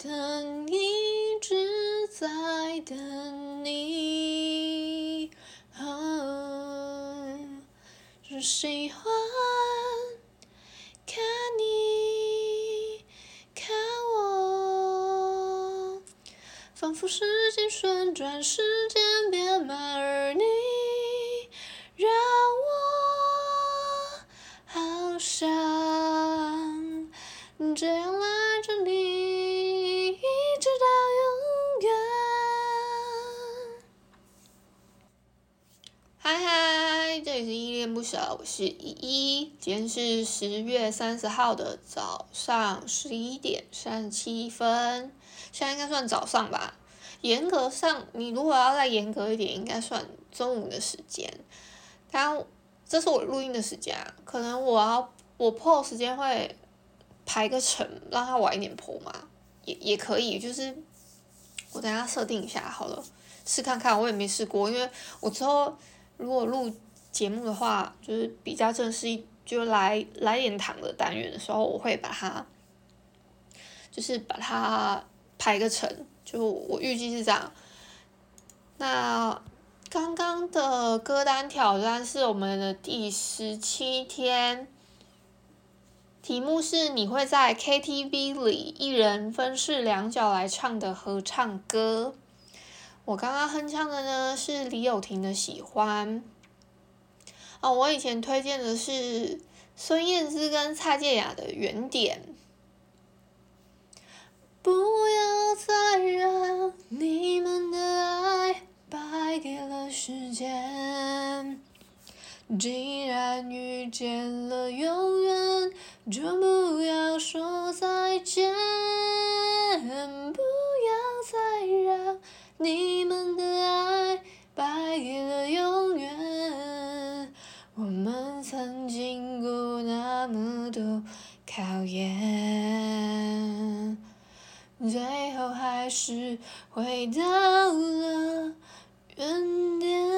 等，一直在等你。哦，只喜欢看你看我，仿佛时间旋转，时间变慢，而你让我好想这样是依恋不舍，我是依依。今天是十月三十号的早上十一点三十七分，现在应该算早上吧。严格上，你如果要再严格一点，应该算中午的时间。但这是我录音的时间啊，可能我要我 po 时间会排个程，让它晚一点 po 嘛，也也可以。就是我等下设定一下好了，试看看。我也没试过，因为我之后如果录节目的话，就是比较正式，就来来点糖的单元的时候，我会把它，就是把它排个成。就我预计是这样，那刚刚的歌单挑战是我们的第十七天，题目是你会在 KTV 里一人分饰两角来唱的合唱歌。我刚刚哼唱的呢是李友廷的《喜欢》，哦，我以前推荐的是孙燕姿跟蔡健雅的《原点》。不要再让你们的爱败给了时间。既然遇见了永远，就不要说再见。不要再让你们的爱考验。最后还是回到了原点。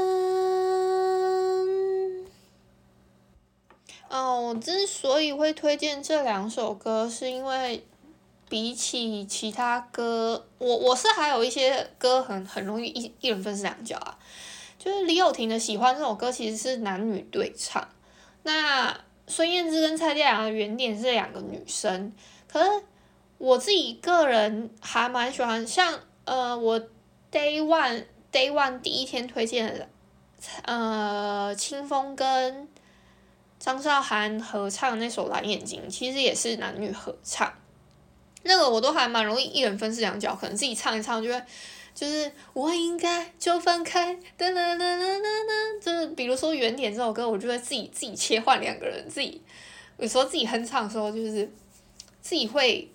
哦，我之所以会推荐这两首歌，是因为比起其他歌，我我是还有一些歌很很容易一一人分饰两角啊。就是李友廷的《喜欢》这首歌其实是男女对唱，那孙燕姿跟蔡健雅的原点是两个女生，可是。我自己个人还蛮喜欢，像呃，我 day one day one 第一天推荐的，呃，清风跟张韶涵合唱那首《蓝眼睛》，其实也是男女合唱，那个我都还蛮容易一人分饰两角，可能自己唱一唱就会，就是我应该就放开，噔噔噔噔噔噔，就是比如说《原点》这首歌，我就会自己自己切换两个人，自己有时候自己哼唱的时候，就是自己会。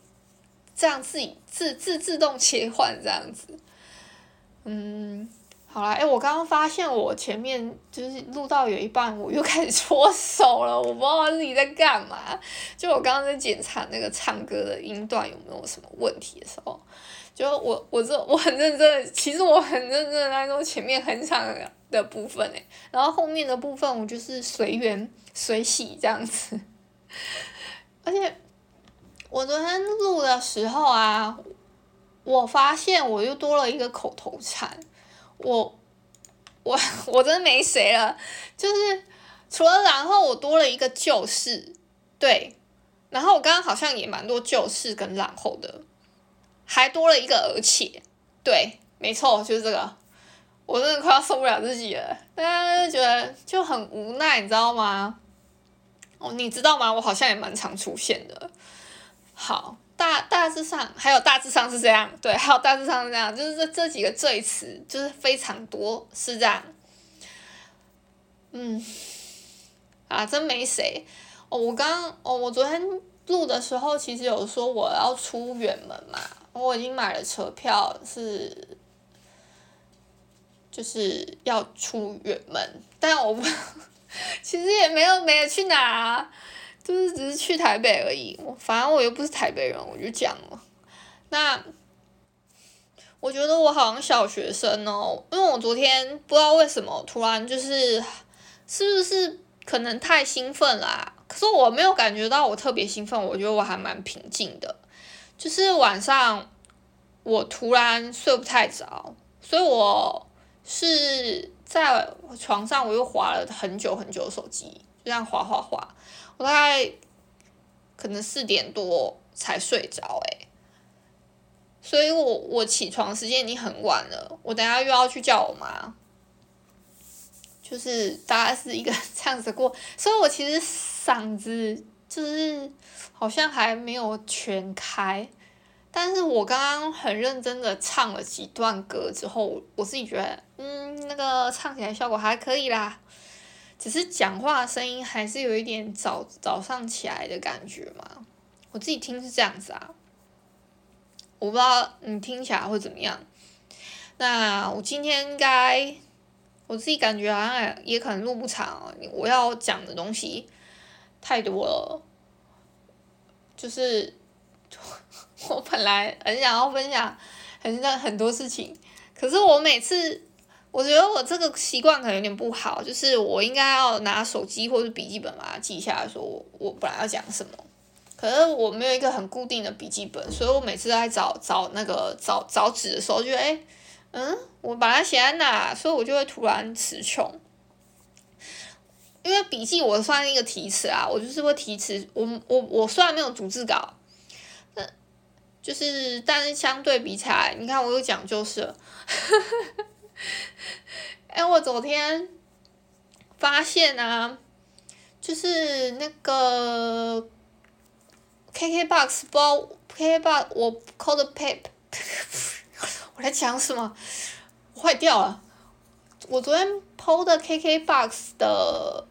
这样自己自自自动切换这样子，嗯，好啦，哎，我刚刚发现我前面就是录到有一半，我又开始搓手了，我不知道自己在干嘛。就我刚刚在检查那个唱歌的音段有没有什么问题的时候，就我我这我很认真的，其实我很认真的在做前面很长的部分哎，然后后面的部分我就是随缘随喜这样子，而且。我昨天录的时候啊，我发现我又多了一个口头禅，我我我真的没谁了，就是除了然后我多了一个就是，对，然后我刚刚好像也蛮多就是跟然后的，还多了一个而且，对，没错，就是这个，我真的快要受不了自己了，大家就觉得就很无奈，你知道吗？哦，你知道吗？我好像也蛮常出现的。好，大大致上还有大致上是这样，对，还有大致上是这样，就是这这几个赘词就是非常多，是这样。嗯，啊，真没谁。哦，我刚哦，我昨天录的时候其实有说我要出远门嘛，我已经买了车票，是就是要出远门，但我不，其实也没有没有去哪啊。就是只是去台北而已，我反正我又不是台北人，我就讲了。那我觉得我好像小学生哦，因为我昨天不知道为什么突然就是是不是可能太兴奋啦、可是我没有感觉到我特别兴奋，我觉得我还蛮平静的。就是晚上我突然睡不太着，所以我是在床上我又滑了很久很久手机，就这样滑滑滑，我大概可能四点多才睡着诶，所以我我起床时间已经很晚了，我等下又要去叫我妈。就是大概是一个这样子过，所以我其实嗓子就是好像还没有全开，但是我刚刚很认真的唱了几段歌之后，我自己觉得，嗯，那个唱起来效果还可以啦，只是讲话声音还是有一点早早上起来的感觉嘛，我自己听是这样子啊，我不知道你听起来会怎么样，那我今天应该。我自己感觉好像也可能录不长，我要讲的东西太多了，就是 我本来很想要分享很很多事情，可是我每次我觉得我这个习惯可能有点不好，就是我应该要拿手机或者笔记本把它记下来说我我本来要讲什么，可是我没有一个很固定的笔记本，所以我每次在找找那个找找纸的时候就，就哎。嗯，我把它写在哪，所以我就会突然词穷。因为笔记我算一个提词啊，我就是会提词。我我我虽然没有逐字稿，但就是但是相对比起来，你看我有讲就是了。哎、欸，我昨天发现啊，就是那个 KKBOX 不知道 KKBOX 我 call the pape。我在讲什么？我坏掉了。我昨天 PO 的 KKBOX 的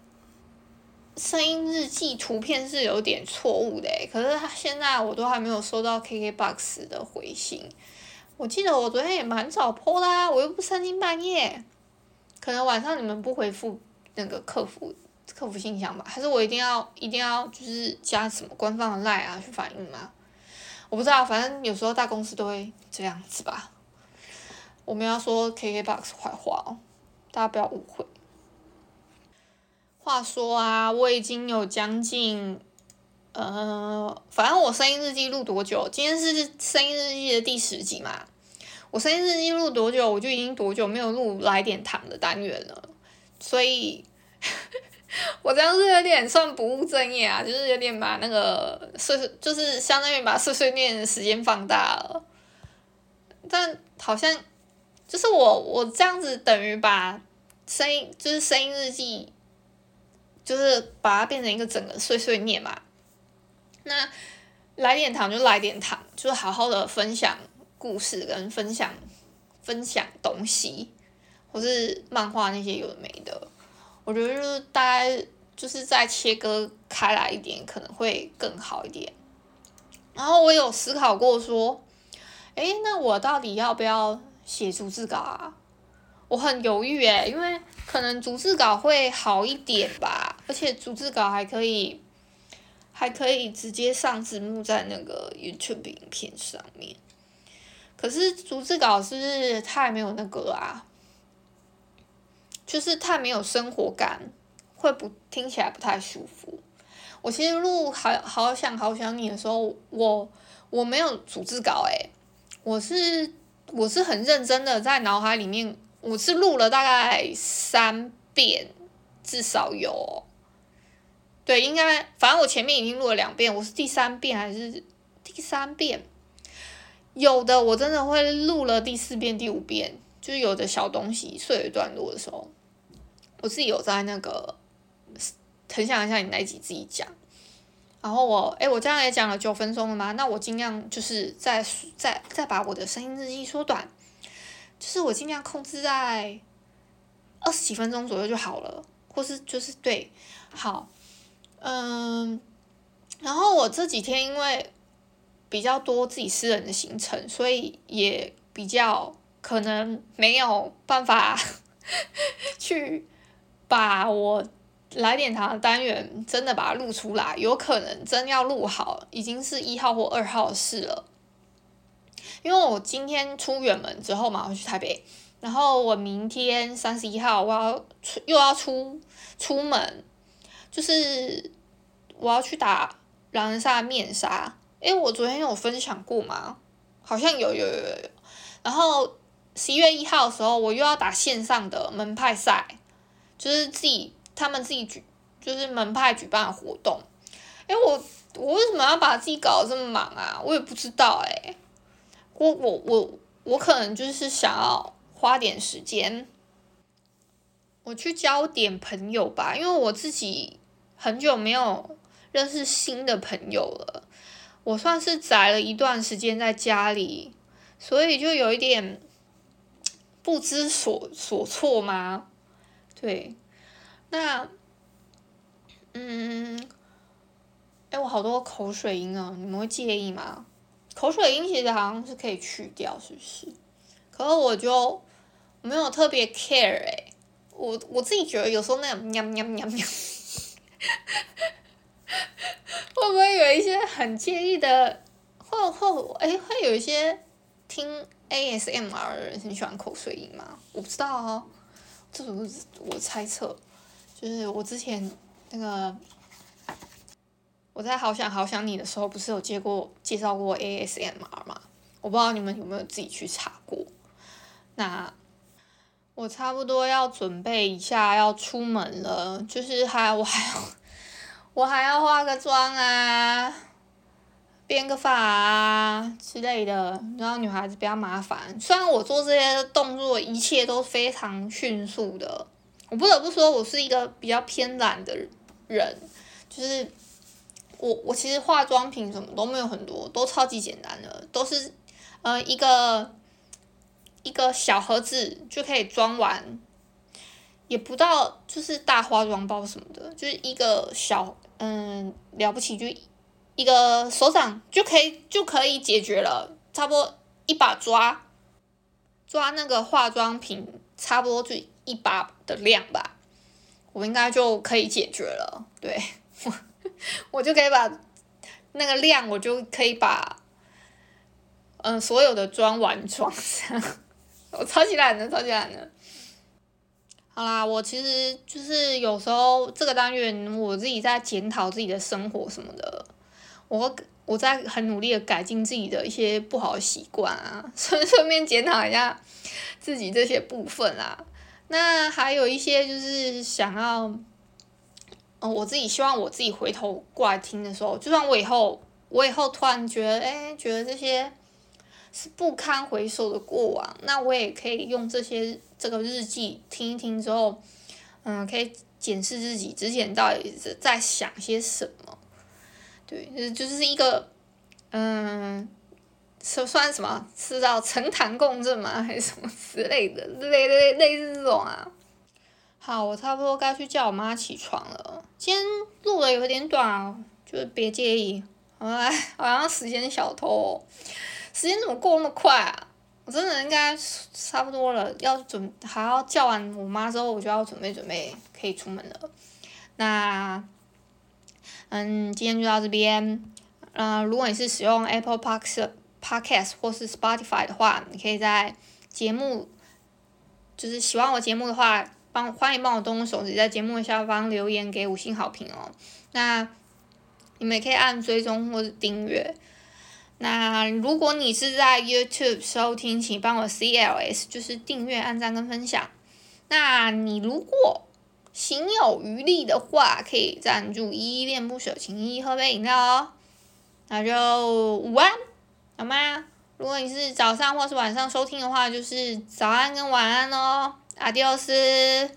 声音日记图片是有点错误的，可是他现在我都还没有收到 KKBOX 的回信。我记得我昨天也蛮早 PO 啦，我又不三更半夜。可能晚上你们不回复那个客服客服信箱吧？还是我一定要一定要就是加什么官方的 line 啊去反映吗？我不知道，反正有时候大公司都会这样子吧。我们要说 KKBOX 坏话哦，大家不要误会。话说啊，我已经有将近，呃，反正我声音日记录多久？今天是声音日记的第十集嘛。我声音日记录多久，我就已经多久没有录来点糖的单元了。所以，我这样是有点算不务正业啊，就是有点把那个碎碎，就是相当于把碎碎念的时间放大了。但好像。就是我，我这样子等于把声音，就是声音日记，就是把它变成一个整个碎碎念嘛。那来点糖就来点糖，就是好好的分享故事跟分享分享东西，或是漫画那些有的没的。我觉得就是大概就是再切割开来一点，可能会更好一点。然后我有思考过说，诶，那我到底要不要？写逐字稿啊，我很犹豫诶，因为可能逐字稿会好一点吧，而且逐字稿还可以，还可以直接上字幕在那个 YouTube 影片上面。可是逐字稿是不是太没有那个啊？就是太没有生活感，会不听起来不太舒服。我其实录好好想好想你的时候，我我没有逐字稿诶，我是。我是很认真的在脑海里面，我是录了大概三遍，至少有。对，应该反正我前面已经录了两遍，我是第三遍还是第三遍？有的我真的会录了第四遍、第五遍，就是有的小东西碎了段落的时候，我自己有在那个很想一下你那一集自己讲。然后我，诶，我这样也讲了九分钟了吗？那我尽量就是再再再把我的声音日记缩短，就是我尽量控制在二十几分钟左右就好了，或是就是对，好，嗯，然后我这几天因为比较多自己私人的行程，所以也比较可能没有办法 去把我。来点糖的单元真的把它录出来，有可能真要录好，已经是一号或二号的事了。因为我今天出远门之后嘛，我去台北，然后我明天三十一号我要出又要出出门，就是我要去打狼人杀的面纱。诶，我昨天有分享过吗？好像有有有有有。然后十一月一号的时候，我又要打线上的门派赛，就是自己他们自己举，就是门派举办的活动。哎，我我为什么要把自己搞得这么忙啊？我也不知道哎。我我我我可能就是想要花点时间，我去交点朋友吧，因为我自己很久没有认识新的朋友了。我算是宅了一段时间在家里。所以就有一点不知所所措吗？对，那嗯，哎，我好多口水音啊，你们会介意吗？口水音其实好像是可以去掉，是不是？可是我就没有特别 care 哎，我我自己觉得有时候那种喵喵喵喵，会不会有一些很介意的？会会哎，会有一些。听 ASMR 的人很喜欢口水音吗？我不知道哦，这种我猜测。就是我之前那个我在好想好想你的时候，不是有接过介绍过 ASMR 吗？我不知道你们有没有自己去查过。那我差不多要准备一下要出门了，就是还我还要我还要化个妆啊。编个发啊之类的，然后女孩子比较麻烦。虽然我做这些动作一切都非常迅速的，我不得不说，我是一个比较偏懒的人。就是我我其实化妆品什么都没有很多，都超级简单的，都是呃一个一个小盒子就可以装完，也不到就是大化妆包什么的，就是一个小嗯了不起就。一个手掌就可以就可以解决了，差不多一把抓抓那个化妆品，差不多就一把的量吧，我应该就可以解决了。对，我 我就可以把那个量，我就可以把嗯所有的妆完妆这样，我超级懒的，超级懒的。好啦，我其实就是有时候这个单元我自己在检讨自己的生活什么的。我我在很努力的改进自己的一些不好的习惯啊，顺顺便检讨一下自己这些部分啊。那还有一些就是想要，哦，我自己希望我自己回头过来听的时候，就算我以后我以后突然觉得，哎，觉得这些是不堪回首的过往，那我也可以用这些这个日记听一听之后，嗯，可以检视自己之前到底是在想些什么。对，就是一个，嗯，算算什么？是叫呈坛共振吗？还是什么之类的？类类类似这种啊。好，我差不多该去叫我妈起床了。今天录的有点短哦，就是别介意。好吧，好像时间小偷哦，时间怎么过那么快啊？我真的应该差不多了，要准还要叫完我妈之后，我就要准备准备可以出门了。那。嗯，今天就到这边。嗯、如果你是使用 Apple Podcast 或是 Spotify 的话，你可以在节目，就是喜欢我节目的话，帮欢迎帮我动动手指在节目的下方留言给五星好评哦。那你们也可以按追踪或者订阅。那如果你是在 YouTube 收听，请帮我 CLS，就是订阅、按赞跟分享。那你如果行有余力的话，可以赞助依依恋不舍，请依依喝杯饮料哦。那就午安，好吗？如果你是早上或是晚上收听的话，就是早安跟晚安哦。阿迪奥斯。